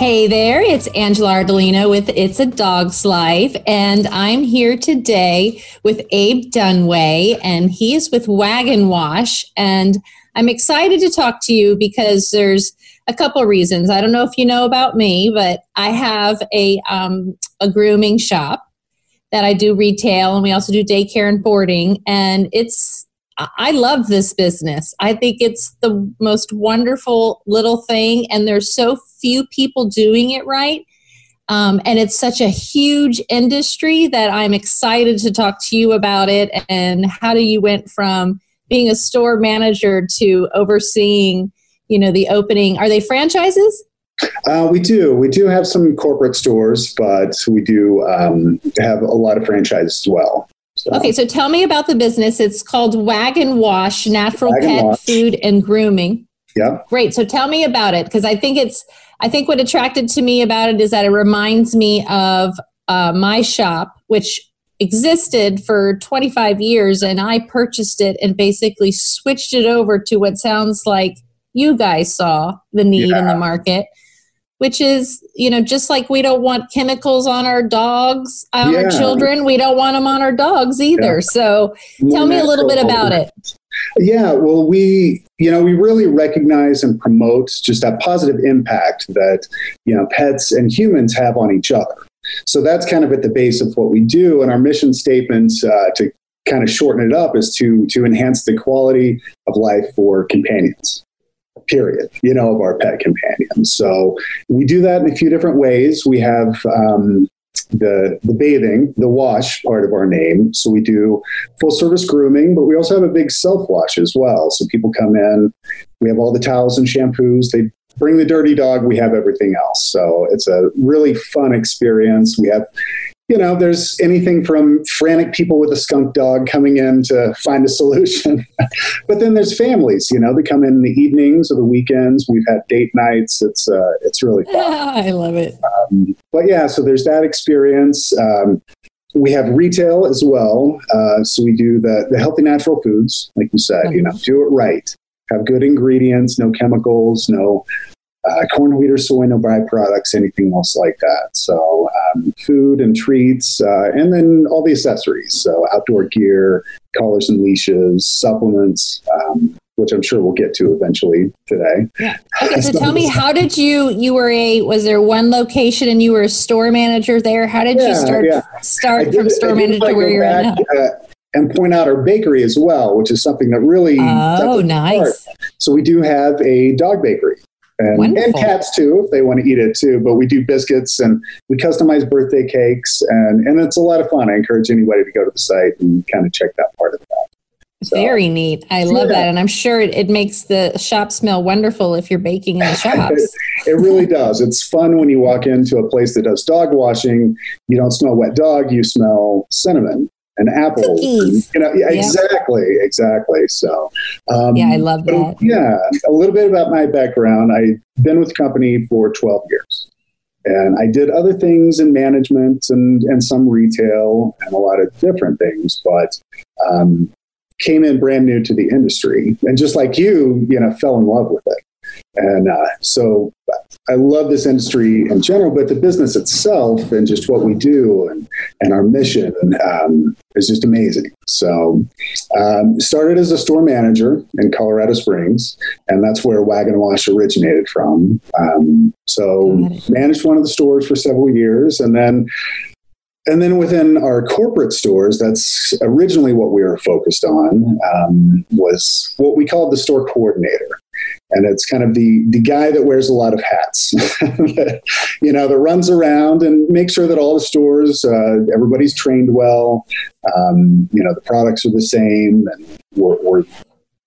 Hey there, it's Angela Ardolino with It's a Dog's Life, and I'm here today with Abe Dunway, and he is with Wag N' Wash. And I'm excited to talk to you because there's a couple reasons. I don't know if you know about me, but I have a um, a grooming shop that I do retail, and we also do daycare and boarding. And it's I love this business. I think it's the most wonderful little thing, and there's so few people doing it right. Um, and it's such a huge industry that I'm excited to talk to you about it and how do you went from being a store manager to overseeing you know the opening are they franchises uh, we do. We do have some corporate stores, but we do um, have a lot of franchises as well. So. Okay, so tell me about the business. It's called Wag N' Wash Natural Wagon Pet Wash. Food and Grooming. Yeah. Great. So tell me about it because I think it's. I think what attracted to me about it is that it reminds me of uh, my shop, which existed for 25 years, and I purchased it and basically switched it over to what sounds like you guys saw the need yeah. in the market which is you know just like we don't want chemicals on our dogs on yeah. our children we don't want them on our dogs either yeah. so tell me a little bit about it yeah well we you know we really recognize and promote just that positive impact that you know pets and humans have on each other so that's kind of at the base of what we do and our mission statement uh, to kind of shorten it up is to to enhance the quality of life for companions period, you know, of our pet companions. So we do that in a few different ways. We have um, the the bathing, the wash part of our name. So we do full service grooming, but we also have a big self wash as well. So people come in, we have all the towels and shampoos. They bring the dirty dog. We have everything else. So it's a really fun experience. We have you know, there's anything from frantic people with a skunk dog coming in to find a solution. but then there's families, you know, they come in, in the evenings or the weekends. We've had date nights. It's uh, it's really fun. I love it. Um, but yeah, so there's that experience. Um, we have retail as well. Uh, so we do the, the healthy natural foods, like you said, you know, do it right. Have good ingredients, no chemicals, no uh, corn, wheat, or soy, no byproducts, anything else like that. So, um, food and treats, uh, and then all the accessories. So, outdoor gear, collars and leashes, supplements, um, which I'm sure we'll get to eventually today. Yeah. Okay. So, tell me, how did you? You were a was there one location and you were a store manager there? How did yeah, you start yeah. start did, from store manager to where you're at now? Uh, and point out our bakery as well, which is something that really oh nice. So we do have a dog bakery and, and, cats too if they want to eat it too but we do biscuits and we customize birthday cakes and and it's a lot of fun i encourage anybody to go to the site and kind of check that part of it out so, Very neat. I love yeah. that. And I'm sure it, it, makes the shop smell wonderful if you're baking in the shops. it, it really does. It's fun when you walk into a place that does dog washing. You don't smell wet dog, you smell cinnamon and apples. And, you know, yeah, exactly, exactly. So, um, yeah, I love that. Yeah, a little bit about my background. I've been with the company for 12 years. And I did other things in management and, and some retail and a lot of different things, but um, came in brand new to the industry. And just like you, you know, fell in love with it. And uh, so I love this industry in general, but the business itself and just what we do and, and our mission um, is just amazing. So, um, started as a store manager in Colorado Springs, and that's where Wag N' Wash originated from. Um, so, managed one of the stores for several years, and then and then within our corporate stores, that's originally what we were focused on um, was what we called the store coordinator. And it's kind of the the guy that wears a lot of hats. You know that runs around and makes sure that all the stores uh, everybody's trained well. Um, you know the products are the same and we're, we're,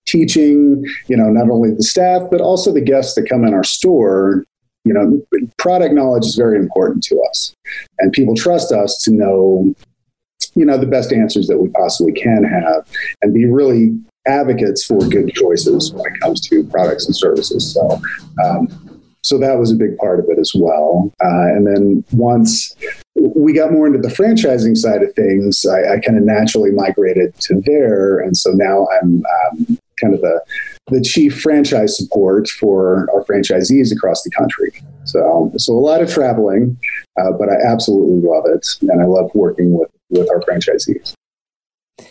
teaching you know not only the staff but also the guests that come in our store you know product knowledge is very important to us. And people trust us to know you know the best answers that we possibly can have and be really advocates for good choices when it comes to products and services. So um, so that was a big part of it as well. Uh, and then once we got more into the franchising side of things i, I kind of naturally migrated to there. And so now i'm um, kind of the the chief franchise support for our franchisees across the country. So, so a lot of traveling, uh, but I absolutely love it, and I love working with with our franchisees.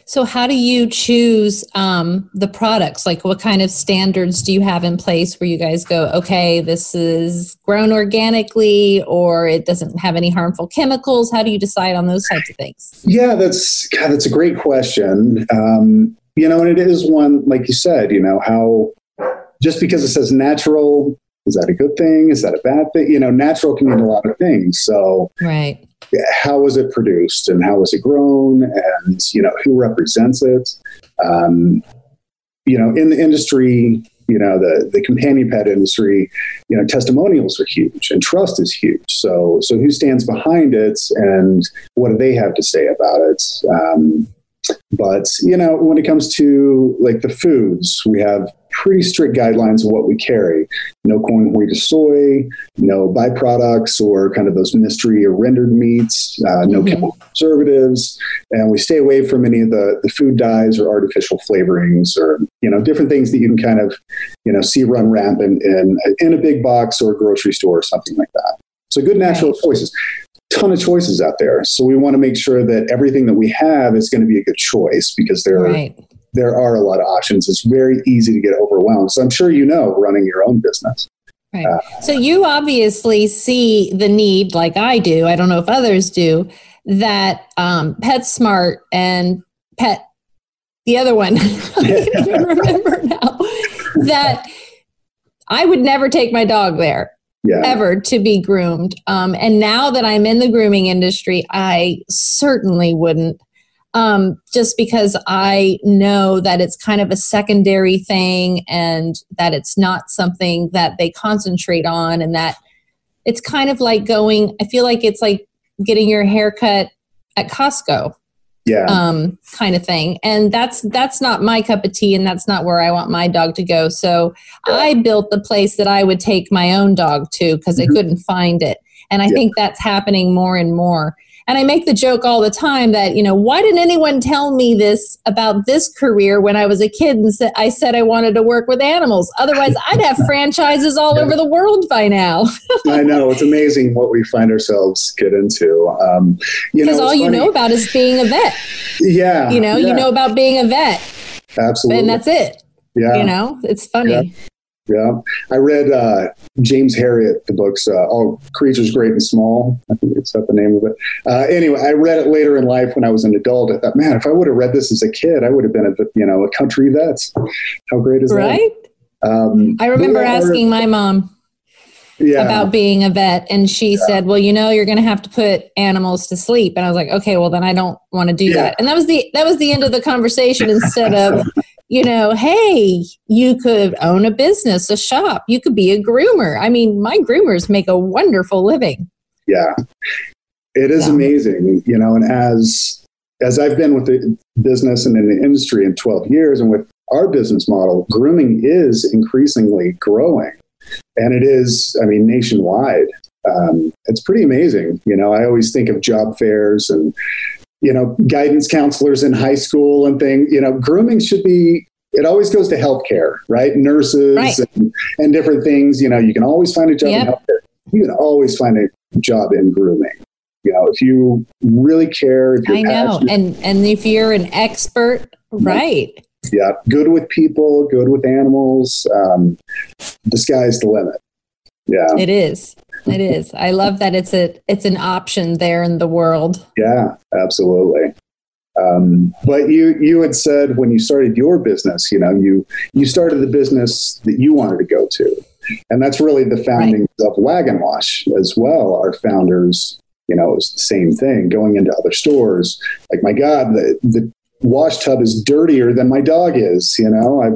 So, how do you choose um, the products? Like, what kind of standards do you have in place where you guys go, okay, this is grown organically or it doesn't have any harmful chemicals? How do you decide on those types of things? Yeah, that's God, that's a great question. Um, you know, and it is one, like you said, you know, how just because it says natural, is that a good thing? Is that a bad thing? You know, natural can mean a lot of things. So, right. How was it produced and how was it grown? And, you know, who represents it? Um, you know, in the industry, you know, the, the companion pet industry, you know, testimonials are huge and trust is huge. So, so who stands behind it and what do they have to say about it? Um, but, you know, when it comes to like the foods, we have pretty strict guidelines of what we carry. No corn wheat or soy, no byproducts or kind of those mystery or rendered meats, uh, no mm-hmm. chemical preservatives, and we stay away from any of the, the food dyes or artificial flavorings or you know different things that you can kind of you know see run rampant in in a big box or a grocery store or something like that. So good natural choices ton of choices out there. So we want to make sure that everything that we have is going to be a good choice because there right. are there are a lot of options. It's very easy to get overwhelmed. So I'm sure you know running your own business. Right. Uh, so you obviously see the need, like I do. I don't know if others do. That um, PetSmart and Pet, the other one, I can't even remember now. That I would never take my dog there yeah. ever to be groomed. Um, and now that I'm in the grooming industry, I certainly wouldn't. Um, just because I know that it's kind of a secondary thing and that it's not something that they concentrate on, and that it's kind of like going, I feel like it's like getting your hair cut at Costco yeah um, kind of thing and that's that's not my cup of tea and that's not where i want my dog to go so yeah. i built the place that i would take my own dog to because mm-hmm. i couldn't find it and i yeah. think that's happening more and more and I make the joke all the time that, you know, why didn't anyone tell me this about this career when I was a kid and sa- I said I wanted to work with animals? Otherwise, I'd have franchises all over the world by now. I know. It's amazing what we find ourselves get into. Um, you because all funny. you know about is being a vet. Yeah. You know, yeah. you know about being a vet. Absolutely. And that's it. Yeah. You know, it's funny. Yeah. Yeah, I read uh, James Herriot, the books uh, "All Creatures Great and Small." I think it's that the name of it. Uh, anyway, I read it later in life when I was an adult. I thought, man, if I would have read this as a kid, I would have been a you know a country vet. How great is right? that? Um, I remember asking my mom yeah. about being a vet, and she yeah. said, "Well, you know, you're going to have to put animals to sleep." And I was like, "Okay, well, then I don't want to do yeah. that." And that was the that was the end of the conversation. Instead of you know, hey, you could own a business, a shop, you could be a groomer. I mean, my groomers make a wonderful living. Yeah. It is yeah. amazing, you know, and as as I've been with the business and in the industry in 12 years and with our business model, grooming is increasingly growing. And it is, I mean, nationwide. Um, it's pretty amazing. You know, I always think of job fairs and you know, guidance counselors in high school and things. You know, grooming should be. It always goes to healthcare, right? Nurses right. And, and, different things. You know, you can always find a job yep. in healthcare. You can always find a job in grooming. You know, if you really care, if you're I know, and and if you're an expert, right? Yeah, good with people, good with animals. Um, the sky's the limit. Yeah, it is. It is. I love that it's a it's an option there in the world. Yeah, absolutely. Um, but you you had said when you started your business, you know, you you started the business that you wanted to go to, and that's really the founding right. of Wag N' Wash as well. Our founders, you know, it's the same thing. Going into other stores, like my God, the the wash tub is dirtier than my dog is. You know, I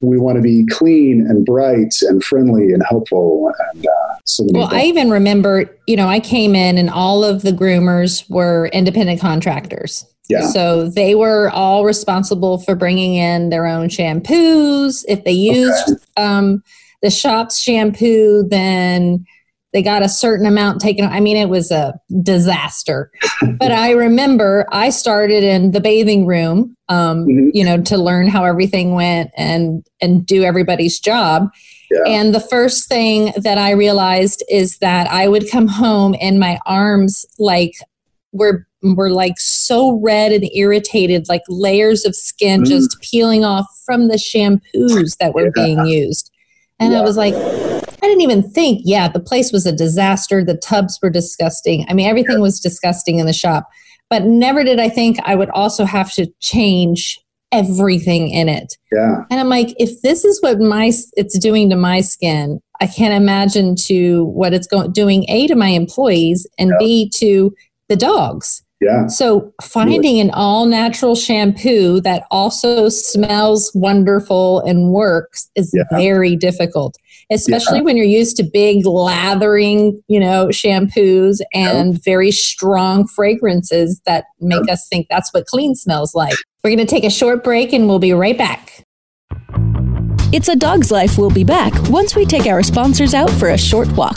we want to be clean and bright and friendly and helpful and uh, so Well, I even remember, you know, I came in and all of the groomers were independent contractors. Yeah. So they were all responsible for bringing in their own shampoos. If they used um, the shop's shampoo, then they got a certain amount taken. I mean, it was a disaster. but I remember I started in the bathing room, um, Mhm. you know, to learn how everything went and and do everybody's job. Yeah. And the first thing that I realized is that I would come home and my arms like were were like so red and irritated, like layers of skin Mm. just peeling off from the shampoos that were Yeah. being used. And I was like, I didn't even think, yeah, the place was a disaster. The tubs were disgusting. I mean, everything was disgusting in the shop. But never did I think I would also have to change everything in it. yeah. And I'm like, if this is what my it's doing to my skin, I can't imagine to what it's going doing a to my employees and Yeah. b to the dogs. Yeah. So finding an all natural shampoo that also smells wonderful and works is Yeah. very difficult, especially when you're used to big lathering, you know, shampoos and very strong fragrances that make us think that's what clean smells like. We're going to take a short break and we'll be right back. It's a Dog's Life. We'll be back once we take our sponsors out for a short walk.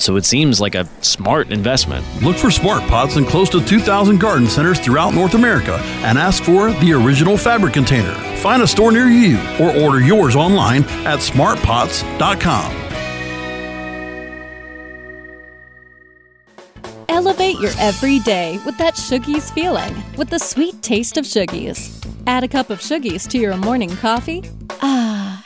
so it seems like a smart investment. Look for smart pots in close to 2,000 garden centers throughout North America and ask for the original fabric container. Find a store near you or order yours online at smartpots.com. Elevate your everyday with that Shoogies feeling with the sweet taste of Shoogies. Add a cup of Shoogies to your morning coffee. Ah,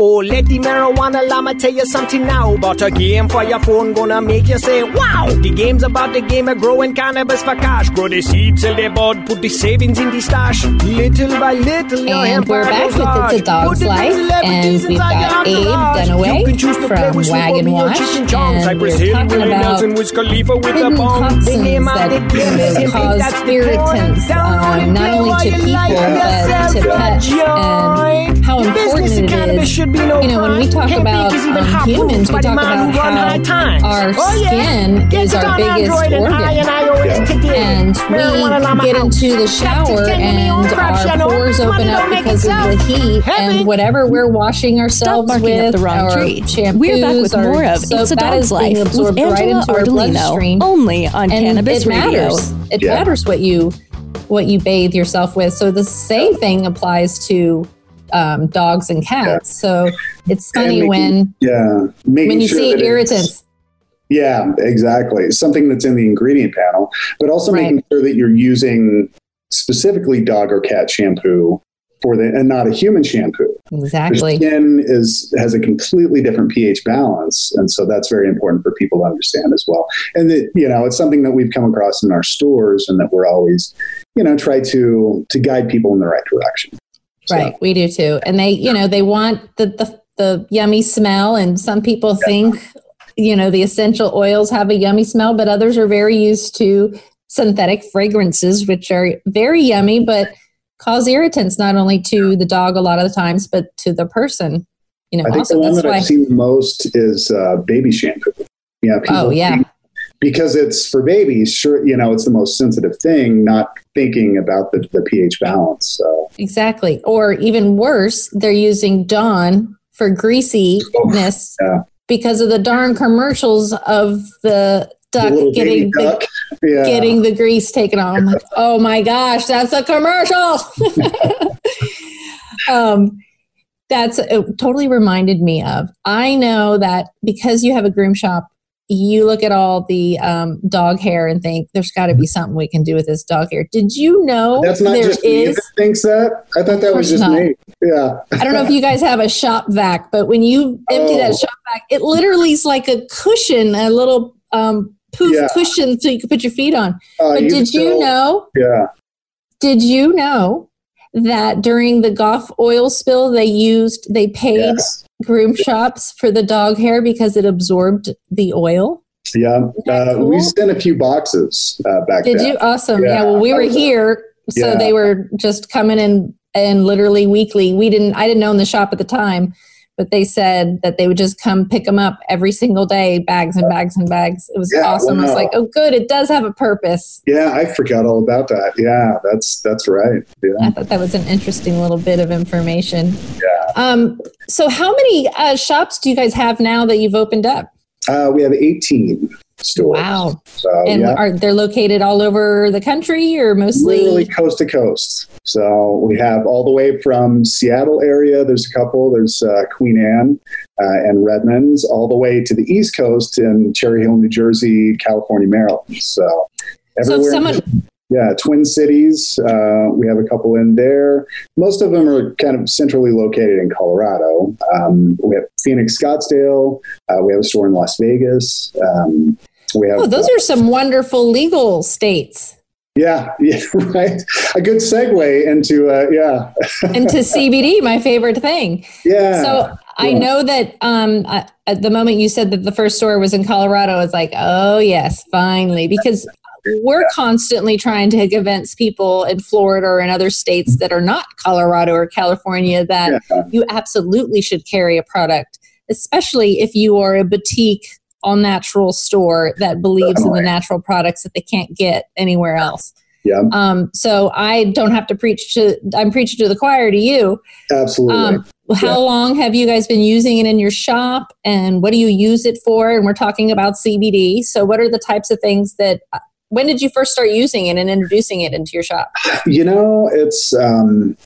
Oh, lady marijuana, I'ma tell you something now about a game for your phone, gonna make you say, wow! The game's about the game of growing cannabis for cash. Grow the seeds, sell the bud, put the savings in the stash. Little by little, your And we're back with large. It's a Dog's Life, and we've got Abe. Dunaway You can choose to from with Snoop Wag and Dogg or Wash, Chicken John, and we're talking about Nelson, Wiz Khalifa with the hidden toxins that cause that's the point. irritants, uh, not only to people, but to pets, and how The important business of it cannabis is. should be no You know, when we crime. talk Hemp about is even um, humans, rules we the talk about who run high how times. our Oh, yeah. skin is our biggest Android and organ. iOS today. and Marijuana, we get into the shower Got to tell me on and crap, our pores open up because of the heat and whatever we're washing Stop ourselves barking with up the wrong tree. We're back with our more of soap, It's a Dog's Life absorbed with right Angela into our. Ardolino, only on and Cannabis it Radio. matters. It Yeah. matters what you what you bathe yourself with. So the same thing applies to um, dogs and cats. So it's funny making- when Yeah. When you sure see irritants. Yeah, exactly. Something that's in the ingredient panel, but also Right. making sure that you're using specifically dog or cat shampoo for the and not a human shampoo. Their Exactly. skin is has a completely different pH balance, and so that's very important for people to understand as well. And that you know, it's something that we've come across in our stores, and that we're always, you know, try to to guide people in the right direction. So, Right, we do too. And they, you know, they want the the, the yummy smell, and some people think, you know, the essential oils have a yummy smell, but others are very used to synthetic fragrances, which are very yummy, but cause irritants not only to the dog a lot of the times, but to the person. You know, I think also the one that. I've seen the most is uh, baby shampoo. Yeah. people Oh, yeah. Because it's for babies, sure, you know, it's the most sensitive thing, not thinking about the, the pH balance. So exactly. Or even worse, they're using Dawn for greasiness oh, yeah. because of the darn commercials of the duck the getting duck. Yeah. getting the grease taken off. I'm like, oh my gosh, that's a commercial. um, that's totally reminded me of. I know that because you have a groom shop you look at all the um, dog hair and think there's got to be something we can do with this dog hair. Did you know that's not just is, me that thinks that? I thought that was just not. me. Yeah. I don't know if you guys have a shop vac, but when you empty oh. that shop vac, it literally is like a cushion, a little um, poof yeah. cushion, so you can put your feet on. Uh, but did you know? Yeah. Did you know that during the Gulf oil spill, they used they paid yes groom shops for the dog hair because it absorbed the oil? Yeah, uh, cool? we sent a few boxes uh, back. Did then. you? Awesome. Yeah. yeah. Well, we were here, so yeah. they were just coming in and literally weekly. We didn't. I didn't own the shop at the time, but they said that they would just come pick them up every single day, bags and bags and bags. It was yeah, awesome. Well. I was like, oh, good, it does have a purpose. Yeah, I forgot all about that. Yeah, that's that's right. Yeah. I thought that was an interesting little bit of information. Yeah. Um. So, how many uh, shops do you guys have now that you've opened up? Uh, we have eighteen stores. Wow. So, and yeah. are they're located all over the country or mostly Literally coast to coast. So we have all the way from Seattle area. There's a couple. There's uh, Queen Anne uh, and Redmonds, all the way to the East Coast in Cherry Hill, New Jersey, California, Maryland. So everywhere. So someone. Yeah, Twin Cities. Uh, we have a couple in there. Most of them are kind of centrally located in Colorado. Um, we have Phoenix, Scottsdale. Uh, we have a store in Las Vegas. Um, we have. Oh, those are some wonderful legal states. Yeah, yeah, right. A good segue into uh, yeah into CBD, my favorite thing. Yeah. So yeah. I know that um, at the moment you said that the first store was in Colorado, it's like, oh yes, finally, because we're constantly trying to convince people in Florida or in other states that are not Colorado or California that yeah. you absolutely should carry a product, especially if you are a boutique all natural store that believes Definitely. in the natural products that they can't get anywhere else. Yeah. Um, so I don't have to preach to, I'm preaching to the choir to you. Absolutely. Um, how yeah. long have you guys been using it in your shop and what do you use it for? And we're talking about CBD. So what are the types of things that, when did you first start using it and introducing it into your shop? You know, it's, um,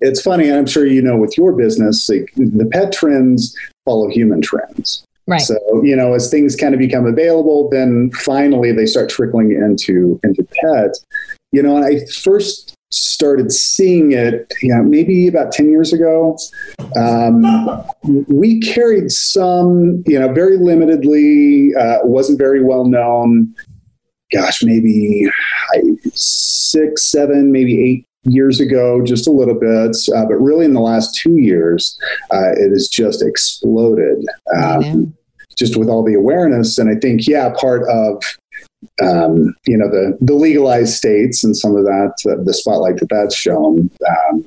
it's funny. I'm sure you know with your business, like the pet trends follow human trends. Right. So, you know, as things kind of become available, then finally they start trickling into into pet. You know, and I first started seeing it, you know, maybe about 10 years ago. Um, we carried some, you know, very limitedly, uh, wasn't very well known. Gosh, maybe six, seven, maybe eight years ago, just a little bit, uh, but really in the last two years, uh, it has just exploded. Um, just with all the awareness. And I think, yeah, part of um, you know the the legalized states and some of that uh, the spotlight that that's shown. Um,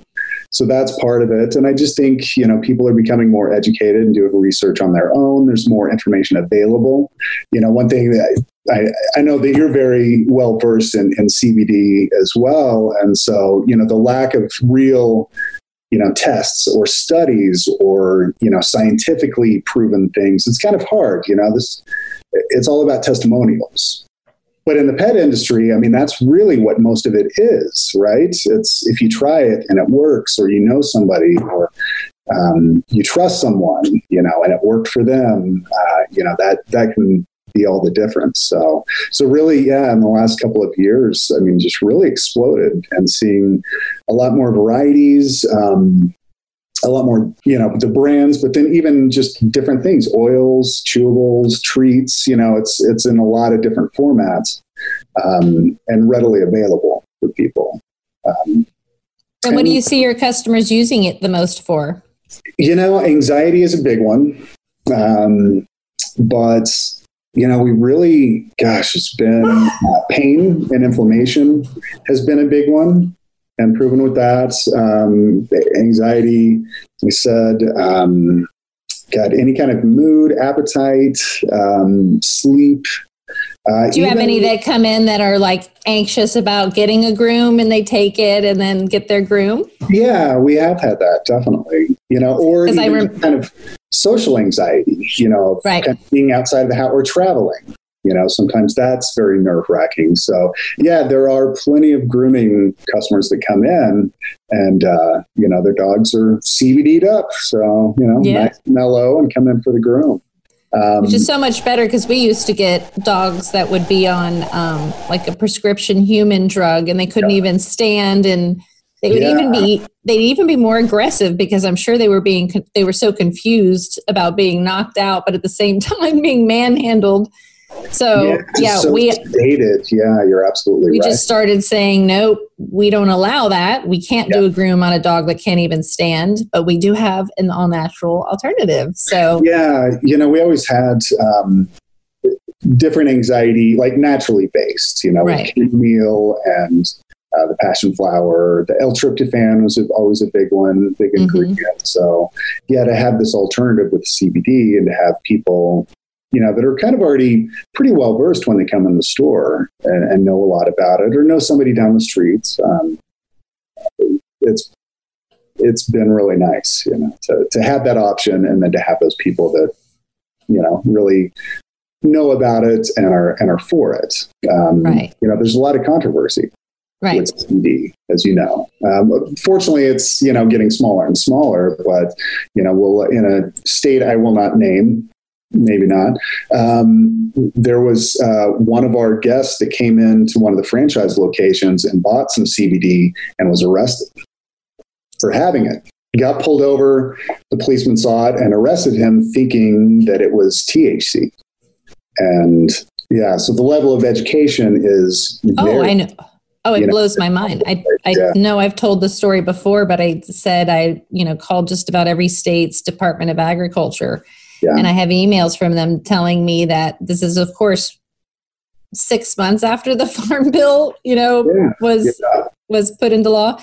so that's part of it. And I just think you know people are becoming more educated and doing research on their own. There's more information available. You know, one thing that I, I know that you're very well versed in, in CBD as well, and so you know the lack of real you know tests or studies or you know scientifically proven things it's kind of hard you know this it's all about testimonials but in the pet industry i mean that's really what most of it is right it's if you try it and it works or you know somebody or um, you trust someone you know and it worked for them uh, you know that that can be all the difference. So, so really, yeah, in the last couple of years, I mean, just really exploded and seeing a lot more varieties, um, a lot more, you know, the brands, but then even just different things, oils, chewables, treats, you know, it's, it's in a lot of different formats um, and readily available for people. Um, and what do you see your customers using it the most for? You know, anxiety is a big one. Um, but you know, we really, gosh, it's been uh, pain and inflammation has been a big one and proven with that. Um, anxiety, we said, um, got any kind of mood, appetite, um, sleep, Uh, Do you have any that come in that are like anxious about getting a groom and they take it and then get their groom? Yeah, we have had that definitely. You know, or rem- kind of social anxiety. You know, right. kind of being outside of the house or traveling. You know, sometimes that's very nerve wracking. So, yeah, there are plenty of grooming customers that come in and, uh, you know, their dogs are CBD'd up. So, you know, yeah. nice, mellow and come in for the groom. Um, Which is so much better because we used to get dogs that would be on um, like a prescription human drug and they couldn't yeah. even stand and they would yeah. even be they'd even be more aggressive because I'm sure they were being they were so confused about being knocked out but at the same time being manhandled so yeah, yeah so we dated. Yeah, you're absolutely we right. just started saying nope, we don't allow that. We can't yeah. do a groom on a dog that can't even stand, but we do have an all natural alternative. So yeah, you know, we always had um, different anxiety, like naturally based. You know, right. meal and uh, the passion flower. The L-tryptophan was always a big one, big mm-hmm. ingredient. So, yeah, to have this alternative with CBD and to have people you know, that are kind of already pretty well versed when they come in the store and, and, know a lot about it or know somebody down the streets. Um, it's it's been really nice, you know, to, to have that option and then to have those people that, you know, really know about it and are and are for it. Um, right. You know, there's a lot of controversy right. with CBD, as you know. Um, fortunately, it's you know getting smaller and smaller, but you know, we'll in a state I will not name maybe not. Um, there was uh, one of our guests that came into one of the franchise locations and bought some CBD and was arrested for having it. He got pulled over. The policeman saw it and arrested him, thinking that it was THC. And yeah, so the level of education is. Very, oh, I know. Oh, it blows know, my mind. I, I yeah. know I've told the story before, but I said I, you know, called just about every state's Department of Agriculture yeah. And I have emails from them telling me that this is, of course, six months after the farm bill, you know, yeah. was yeah. was put into law.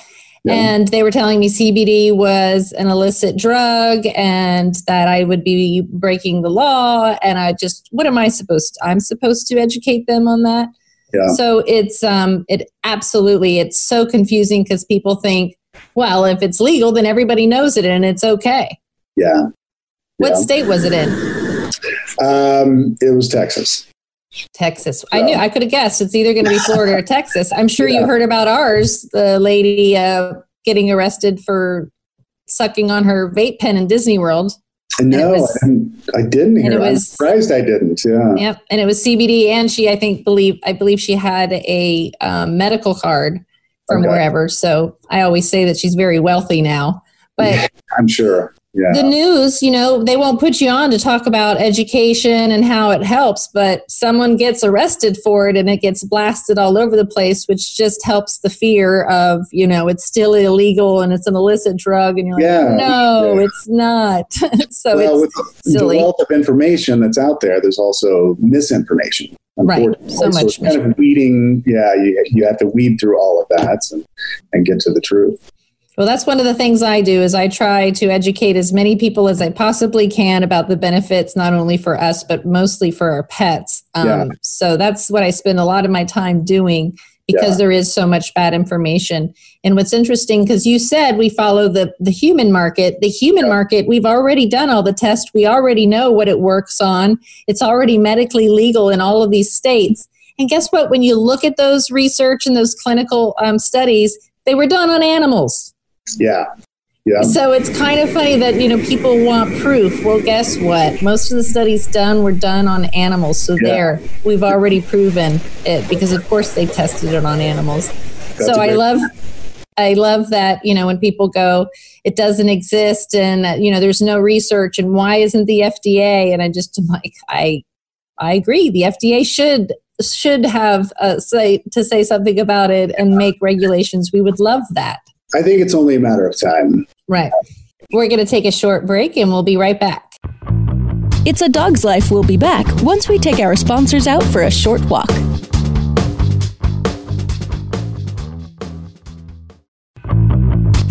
And they were telling me CBD was an illicit drug and that I would be breaking the law. And I just, what am I supposed to? I'm supposed to educate them on that. Yeah. So it's um it absolutely it's so confusing because people think, well, if it's legal, then everybody knows it and it's okay. Yeah. What yeah. state was it in? Um, it was Texas. Texas. I knew I could have guessed. It's either going to be Florida or Texas. I'm sure yeah. you heard about ours. The lady uh, getting arrested for sucking on her vape pen in Disney World. No, was, I didn't, I didn't hear. It was, I'm surprised I didn't. Yeah. Yep. And it was CBD, and she, I think, believe I believe she had a um, medical card from okay. wherever. So I always say that she's very wealthy now. But I'm sure yeah. the news, you know, they won't put you on to talk about education and how it helps, but someone gets arrested for it and it gets blasted all over the place, which just helps the fear of, you know, it's still illegal and it's an illicit drug. And you're like, yeah. no, yeah. it's not. so well, it's with silly. the wealth of information that's out there, there's also misinformation. Right. So, so much. kind of weeding. Yeah. You, you have to weed through all of that and, and get to the truth. Well, that's one of the things I do is I try to educate as many people as I possibly can about the benefits, not only for us, but mostly for our pets. Um, yeah. So that's what I spend a lot of my time doing because yeah. there is so much bad information. And what's interesting, because you said we follow the, the human market, the human yeah. market, we've already done all the tests. We already know what it works on. It's already medically legal in all of these states. And guess what? When you look at those research and those clinical um, studies, they were done on animals. Yeah. Yeah. So it's kind of funny that you know people want proof. Well, guess what? Most of the studies done were done on animals. So yeah. there, we've already proven it because, of course, they tested it on animals. That's so I love, I love that you know when people go, it doesn't exist, and you know there's no research, and why isn't the FDA? And I just am like, I, I agree. The FDA should should have uh, say to say something about it and make regulations. We would love that. I think it's only a matter of time. Right. We're going to take a short break and we'll be right back. It's a Dog's Life. We'll be back once we take our sponsors out for a short walk.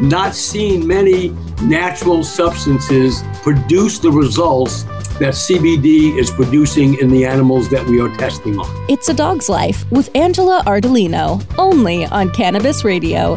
not seen many natural substances produce the results that CBD is producing in the animals that we are testing on. It's a Dog's Life with Angela Ardolino, only on Cannabis Radio.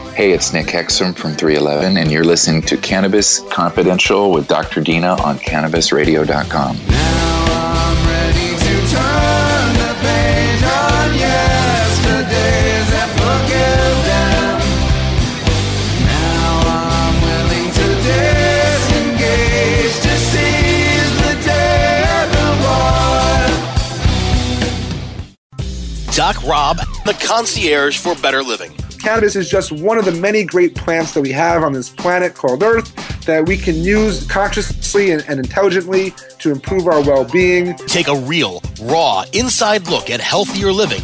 Hey, it's Nick Hexum from 311, and you're listening to Cannabis Confidential with Dr. Dina on CannabisRadio.com. Yes, the day is above. Now I'm willing to disengage to see the day at the world. Doc Rob, the concierge for better living. Cannabis is just one of the many great plants that we have on this planet called Earth that we can use consciously and, and intelligently to improve our well being. Take a real, raw, inside look at healthier living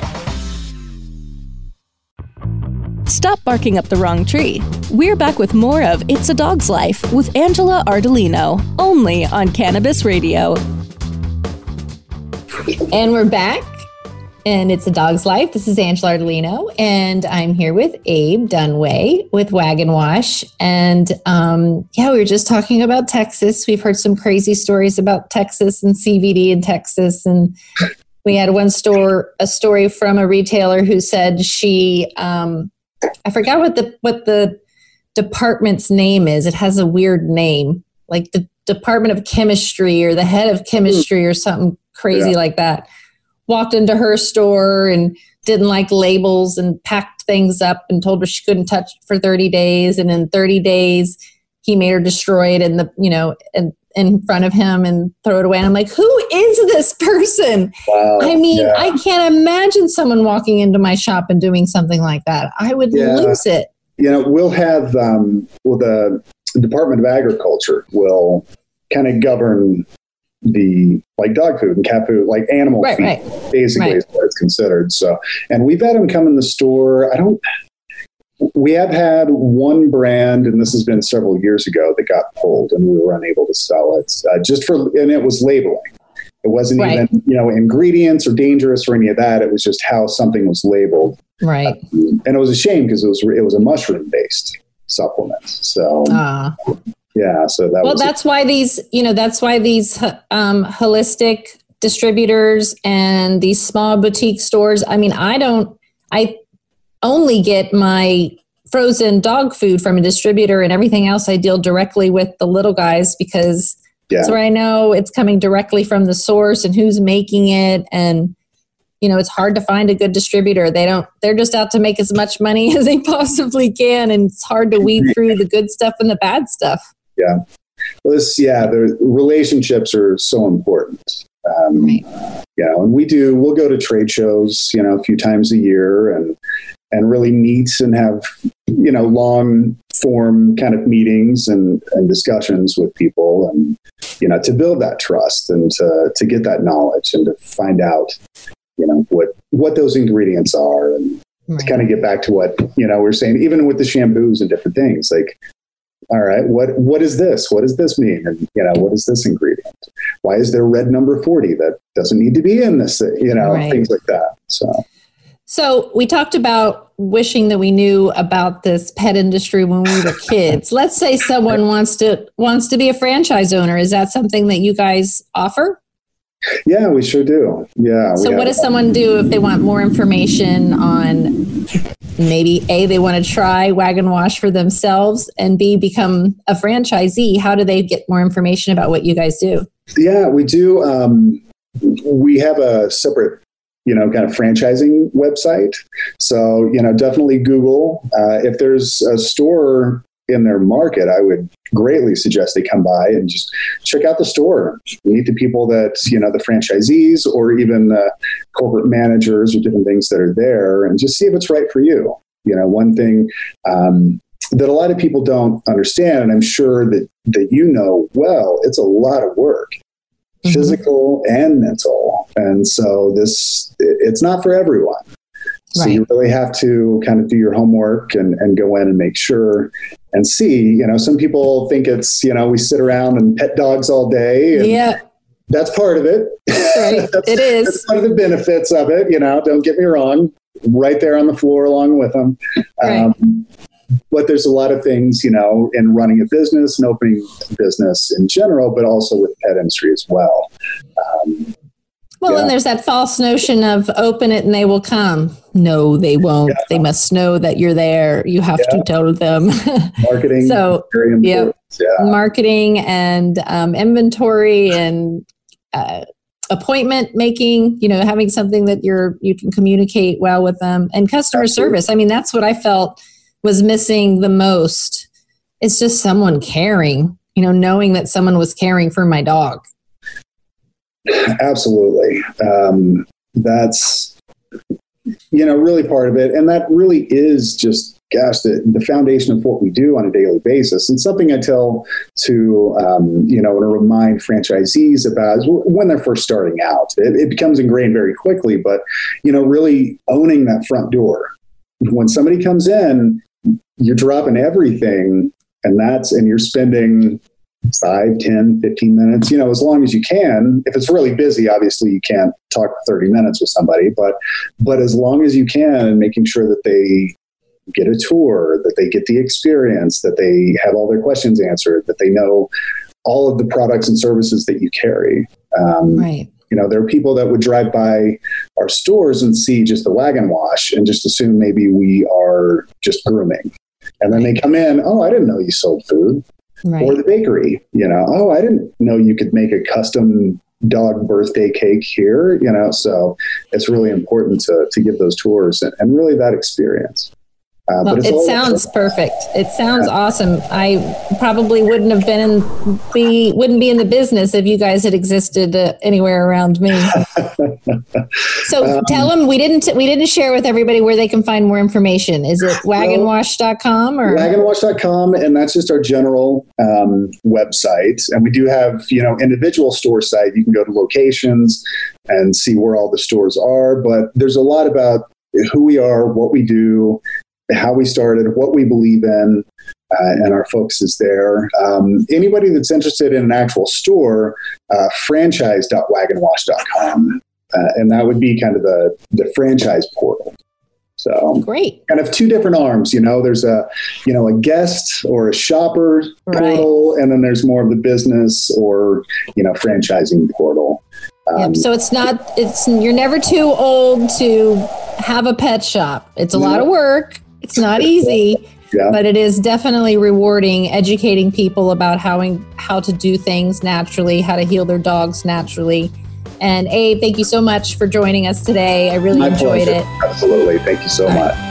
Stop barking up the wrong tree. We're back with more of It's a Dog's Life with Angela Ardolino, only on Cannabis Radio. And we're back, and it's a dog's life. This is Angela Ardolino, and I'm here with Abe Dunway with Wag N' Wash. And um, yeah, we were just talking about Texas. We've heard some crazy stories about Texas and CBD in Texas, and we had one store a story from a retailer who said she um, I forgot what the what the department's name is. It has a weird name, like the Department of Chemistry or the head of hmm. chemistry or something crazy Yeah. like that. Walked into her store and didn't like labels and packed things up and told her she couldn't touch it for 30 days. And in 30 days, he made her destroy it and the, you know, in, in front of him and throw it away. And I'm like, who is this person? Wow. I mean, Yeah. I can't imagine someone walking into my shop and doing something like that. I would Yeah. lose it. you know, we'll have, um, well, the Department of Agriculture will kind of govern the like dog food and cat food, like animal Right, feed, right. basically Right. is what it's considered. So, and we've had them come in the store. I don't, we have had one brand, and this has been several years ago, that got pulled and we were unable to sell it uh, just for, and it was labeling. It wasn't Right. even, you know, ingredients or dangerous or any of that. It was just how something was labeled Right. and it was a shame because it was it was a mushroom based supplement. So Uh, yeah, so that well, was that's why these, you know, that's why these um, holistic distributors and these small boutique stores. I mean, I don't, I only get my frozen dog food from a distributor and everything else I deal directly with the little guys because yeah. that's where I know it's coming directly from the source and who's making it. And, you know, it's hard to find a good distributor. They don't, they're just out to make as much money as they possibly can. And it's hard to weed through the good stuff and the bad stuff. yeah. Well, this yeah, the relationships are so important. Um, Right. You know, and we do. We'll go to trade shows, you know, a few times a year, and and really meet and have you know long form kind of meetings and, and discussions with people, and you know, to build that trust and to to get that knowledge and to find out, you know, what what those ingredients are and to kind of get back to what you know we are saying even with the shampoos and different things like all right, what what is this? What does this mean? And you know, what is this ingredient? Why is there red number 40 that doesn't need to be in this? You know, Right. things like that. So So we talked about wishing that we knew about this pet industry when we were kids. Let's say someone wants to wants to be a franchise owner. Is that something that you guys offer? yeah, we sure do. Yeah. So what have- does someone do if they want more information on maybe A they want to try Wag N' Wash for themselves and B become a franchisee? How do they get more information about what you guys do? Yeah, we do. Um, we have a separate, you know, kind of franchising website. So, you know, definitely Google. Uh, if there's a store in their market, I would greatly suggest they come by and just check out the store, meet the people that, you know, the franchisees or even the corporate managers or different things that are there and just see if it's right for you. You know, one thing, um, that a lot of people don't understand, and I'm sure that, that you know well, it's a lot of work, physical and mental. And so this, it's not for everyone. So you really have to kind of do your homework and, and go in and make sure and see, you know, some people think it's, you know, we sit around and pet dogs all day. And Yeah, That's part of it. right. it is. That's one of the benefits of it. You know, don't get me wrong. Right there on the floor along with them. Um, but there's a lot of things, you know, in running a business and opening a business in general, but also with pet industry as well. Um, Well, Yeah. and there's that false notion of open it and they will come. No, they won't. They must know that you're there. You have to tell them. marketing, So, very important. Yeah. Marketing and um, inventory and uh, appointment making. You know, having something that you're you can communicate well with them and customer service. I mean, that's what I felt was missing the most. It's just someone caring. You know, knowing that someone was caring for my dog. Absolutely. Um, that's, you know, really part of it. And that really is just, gosh, the, the foundation of what we do on a daily basis. And something I tell to, um, you know, and remind franchisees about is when they're first starting out. It, it becomes ingrained very quickly, but, you know, really owning that front door. When somebody comes in, you're dropping everything and that's, and you're spending 5 10 15 minutes you know as long as you can. If it's really busy obviously you can't talk for 30 minutes with somebody but but as long as you can and making sure that they get a tour that they get the experience that they have all their questions answered that they know all of the products and services that you carry. Um, Right. you know there are people that would drive by our stores and see just the Wag N' Wash and just assume maybe we are just grooming and then they come in oh i didn't know you sold food Right. or the bakery. You know, oh, I didn't know you could make a custom dog birthday cake here. You know, so it's really important to to give those tours and, and really that experience. Uh, Well, it sounds perfect. It sounds awesome. I probably wouldn't have been in be wouldn't be in the business if you guys had existed uh, anywhere around me. So Um, tell them we didn't we didn't share with everybody where they can find more information. Is it wagnwash.com or wagnwash.com and that's just our general um, website and we do have you know individual store site you can go to locations and see where all the stores are but there's a lot about who we are what we do how we started what we believe in uh, and our focus is there um, anybody that's interested in an actual store uh, franchise.wagnwash.com uh, and that would be kind of the the franchise portal so great. Kind of two different arms. You know, there's a you know a guest or a shopper portal, and then there's more of the business or you know franchising portal. Um, Yep. So it's not it's you're never too old to have a pet shop. It's a lot of work. It's not easy. Yeah. But it is definitely rewarding educating people about how how to do things naturally, how to heal their dogs naturally. And Abe, thank you so much for joining us today. I really my enjoyed pleasure. it. Absolutely. Thank you so much. The